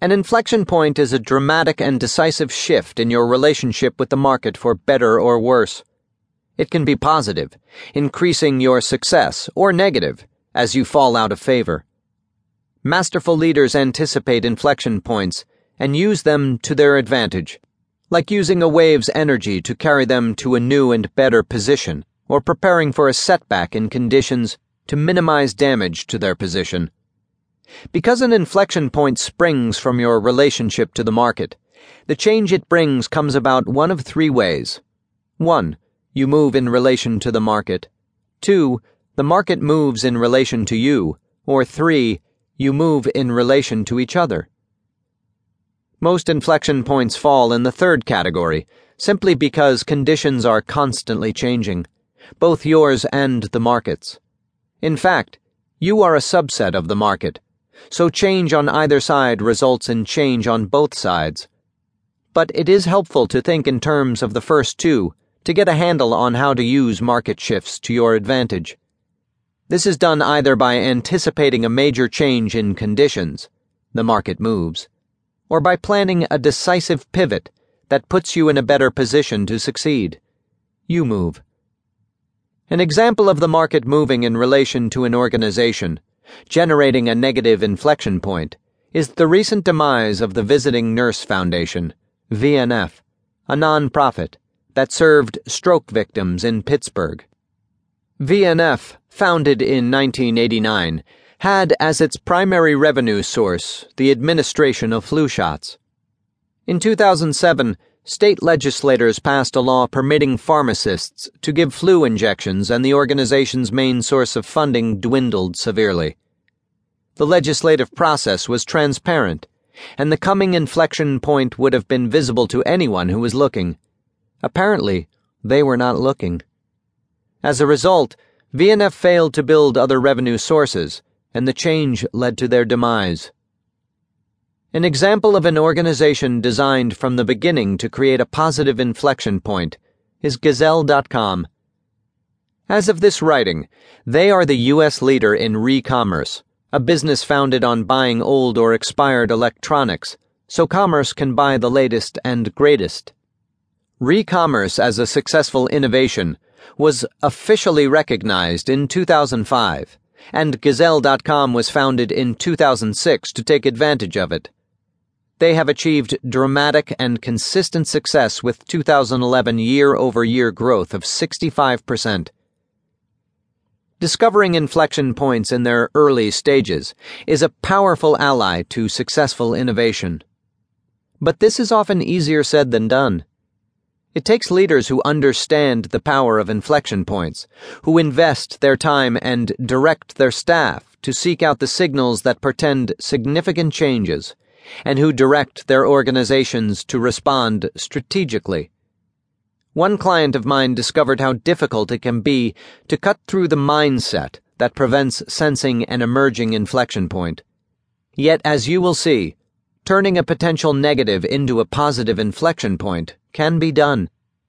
An inflection point is a dramatic and decisive shift in your relationship with the market for better or worse. It can be positive, increasing your success, or negative, as you fall out of favor. Masterful leaders anticipate inflection points and use them to their advantage, like using a wave's energy to carry them to a new and better position, or preparing for a setback in conditions to minimize damage to their position. Because an inflection point springs from your relationship to the market, the change it brings comes about one of three ways. 1. You move in relation to the market. 2. The market moves in relation to you. Or 3. You move in relation to each other. Most inflection points fall in the third category, simply because conditions are constantly changing, both yours and the market's. In fact, you are a subset of the market so change on either side results in change on both sides. But it is helpful to think in terms of the first two to get a handle on how to use market shifts to your advantage. This is done either by anticipating a major change in conditions, the market moves, or by planning a decisive pivot that puts you in a better position to succeed. You move. An example of the market moving in relation to an organization generating a negative inflection point, is the recent demise of the Visiting Nurse Foundation, VNF, a nonprofit that served stroke victims in Pittsburgh. VNF, founded in 1989, had as its primary revenue source the administration of flu shots. In 2007, state legislators passed a law permitting pharmacists to give flu injections, and the organization's main source of funding dwindled severely. The legislative process was transparent, and the coming inflection point would have been visible to anyone who was looking. Apparently, they were not looking. As a result, VNF failed to build other revenue sources, and the change led to their demise. An example of an organization designed from the beginning to create a positive inflection point is Gazelle.com. As of this writing, they are the U.S. leader in re commerce a business founded on buying old or expired electronics, so commerce can buy the latest and greatest. Re-commerce as a successful innovation was officially recognized in 2005, and Gazelle.com was founded in 2006 to take advantage of it. They have achieved dramatic and consistent success with 2011 year over year growth of 65%. Discovering inflection points in their early stages is a powerful ally to successful innovation. But this is often easier said than done. It takes leaders who understand the power of inflection points, who invest their time and direct their staff to seek out the signals that portend significant changes, and who direct their organizations to respond strategically. One client of mine discovered how difficult it can be to cut through the mindset that prevents sensing an emerging inflection point. Yet, as you will see, turning a potential negative into a positive inflection point can be done.